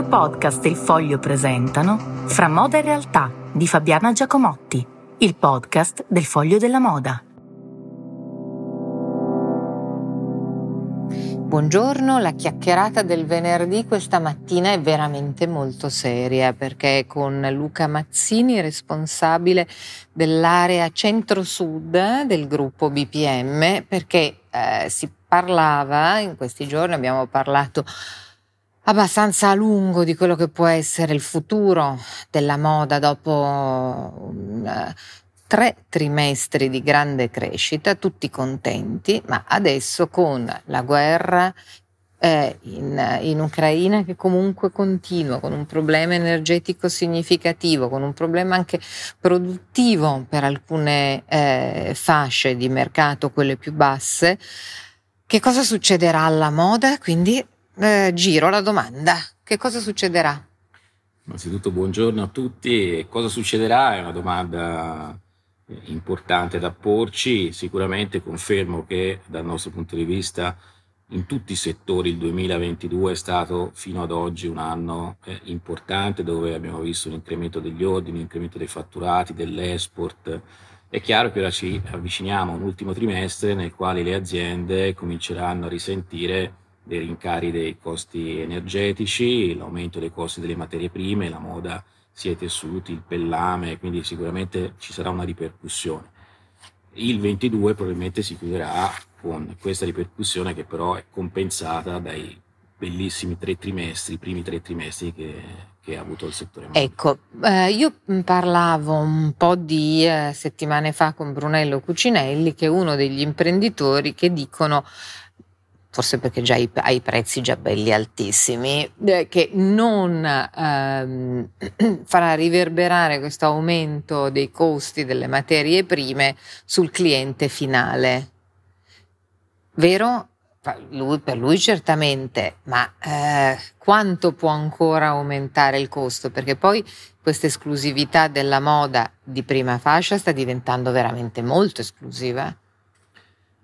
Editor Podcast e Il Foglio presentano Fra moda e realtà di Fabiana Giacomotti, il podcast del Foglio della Moda. Buongiorno, la chiacchierata del venerdì questa mattina è veramente molto seria perché è con Luca Mazzini, responsabile dell'area centro-sud del gruppo BPM, perché eh, si parlava, in questi giorni abbiamo parlato abbastanza a lungo di quello che può essere il futuro della moda dopo un, tre trimestri di grande crescita, tutti contenti, ma adesso con la guerra eh, in, in, Ucraina che comunque continua, con un problema energetico significativo, con un problema anche produttivo per alcune eh, fasce di mercato, quelle più basse, che cosa succederà alla moda? Quindi eh, giro la domanda, che cosa succederà? Innanzitutto buongiorno a tutti, cosa succederà è una domanda importante da porci. Sicuramente confermo che dal nostro punto di vista in tutti i settori il 2022 è stato fino ad oggi un anno eh, importante dove abbiamo visto un incremento degli ordini, un incremento dei fatturati, dell'export. È chiaro che ora ci avviciniamo a un ultimo trimestre nel quale le aziende cominceranno a risentire dei rincari dei costi energetici, l'aumento dei costi delle materie prime, la moda sia i tessuti, il pellame, quindi sicuramente ci sarà una ripercussione. Il 22 probabilmente si chiuderà con questa ripercussione che però è compensata dai bellissimi tre trimestri, i primi tre trimestri che, che ha avuto il settore. Moda. Ecco, eh, io parlavo un po' di eh, settimane fa con Brunello Cucinelli, che è uno degli imprenditori che dicono forse perché già hai, hai prezzi già belli altissimi, eh, che non ehm, farà riverberare questo aumento dei costi delle materie prime sul cliente finale. Vero? Lui, per lui certamente, ma eh, quanto può ancora aumentare il costo? Perché poi questa esclusività della moda di prima fascia sta diventando veramente molto esclusiva.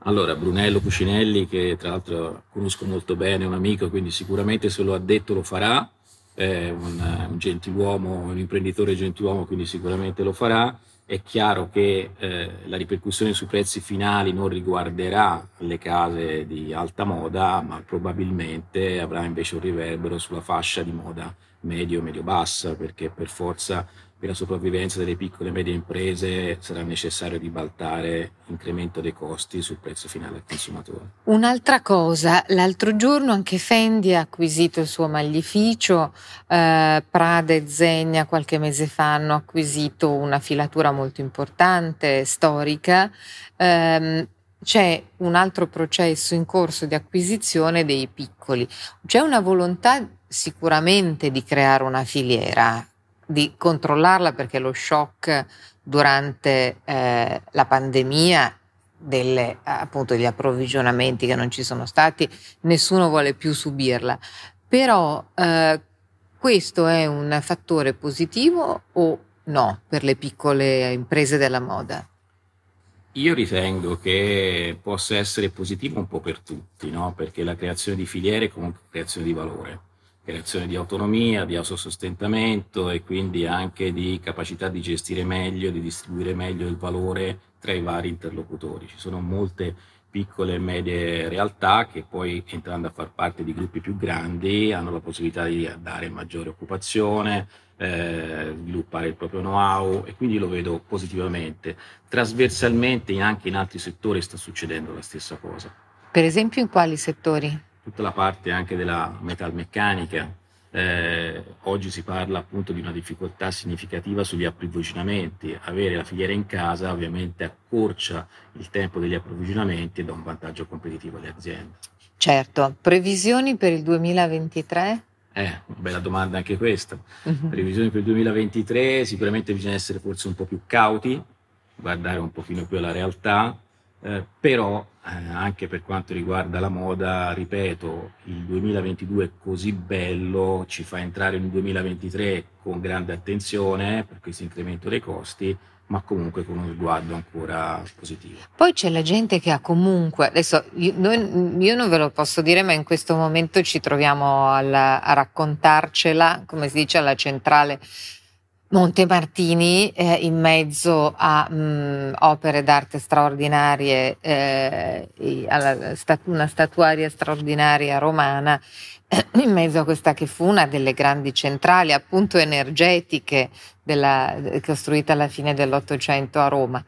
Allora, Brunello Cucinelli, che tra l'altro conosco molto bene, è un amico, quindi sicuramente se lo ha detto lo farà, è un, un gentiluomo, un imprenditore gentiluomo, quindi sicuramente lo farà. È chiaro che eh, la ripercussione sui prezzi finali non riguarderà le case di alta moda, ma probabilmente avrà invece un riverbero sulla fascia di moda medio, medio-bassa, perché per forza per la sopravvivenza delle piccole e medie imprese sarà necessario ribaltare l'incremento dei costi sul prezzo finale al consumatore. Un'altra cosa, l'altro giorno anche Fendi ha acquisito il suo maglificio, eh, Prada e Zegna qualche mese fa hanno acquisito una filatura molto importante, storica. Eh, c'è un altro processo in corso di acquisizione dei piccoli. C'è una volontà sicuramente di creare una filiera di controllarla perché lo shock durante eh, la pandemia delle, appunto, degli approvvigionamenti che non ci sono stati, nessuno vuole più subirla. Però eh, questo è un fattore positivo o no per le piccole imprese della moda? Io ritengo che possa essere positivo un po' per tutti, no? perché la creazione di filiere è comunque creazione di valore creazione di autonomia, di autosostentamento e quindi anche di capacità di gestire meglio, di distribuire meglio il valore tra i vari interlocutori. Ci sono molte piccole e medie realtà che poi entrando a far parte di gruppi più grandi hanno la possibilità di dare maggiore occupazione, eh, sviluppare il proprio know-how e quindi lo vedo positivamente. Trasversalmente anche in altri settori sta succedendo la stessa cosa. Per esempio in quali settori? Tutta la parte anche della metalmeccanica. Eh, oggi si parla appunto di una difficoltà significativa sugli approvvigionamenti. Avere la filiera in casa ovviamente accorcia il tempo degli approvvigionamenti e dà un vantaggio competitivo alle aziende. Certo, previsioni per il 2023? Eh, bella domanda anche questa. Uh-huh. Previsioni per il 2023, sicuramente bisogna essere forse un po' più cauti, guardare un pochino più alla realtà, eh, però eh, anche per quanto riguarda la moda, ripeto, il 2022 è così bello, ci fa entrare in un 2023 con grande attenzione per questo incremento dei costi, ma comunque con uno sguardo ancora positivo. Poi c'è la gente che ha comunque, adesso io, noi, io non ve lo posso dire, ma in questo momento ci troviamo alla, a raccontarcela, come si dice, alla centrale Monte Martini eh, in mezzo a mh, opere d'arte straordinarie, eh, alla, una statuaria straordinaria romana, eh, in mezzo a questa che fu una delle grandi centrali appunto energetiche della, costruita alla fine dell'Ottocento a Roma.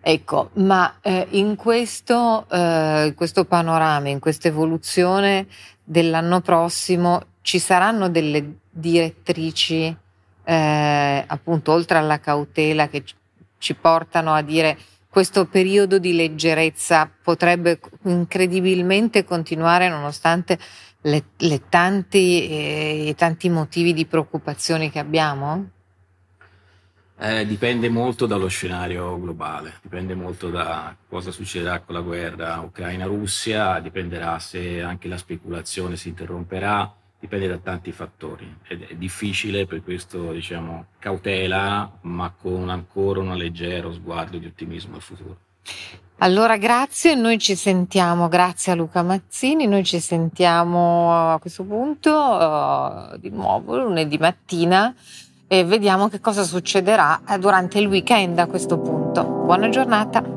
Ecco, ma eh, in, questo, eh, questo panorama, in questa evoluzione dell'anno prossimo, ci saranno delle direttrici eh, appunto oltre alla cautela che ci portano a dire questo periodo di leggerezza potrebbe incredibilmente continuare nonostante le, le tanti, eh, tanti motivi di preoccupazione che abbiamo? Eh, dipende molto dallo scenario globale, dipende molto da cosa succederà con la guerra Ucraina-Russia, dipenderà se anche la speculazione si interromperà, dipende da tanti fattori. Ed è difficile per questo, diciamo, cautela, ma con ancora un leggero sguardo di ottimismo al futuro. Allora grazie, noi ci sentiamo, grazie a Luca Mazzini, noi ci sentiamo a questo punto uh, di nuovo lunedì mattina e vediamo che cosa succederà durante il weekend a questo punto. Buona giornata.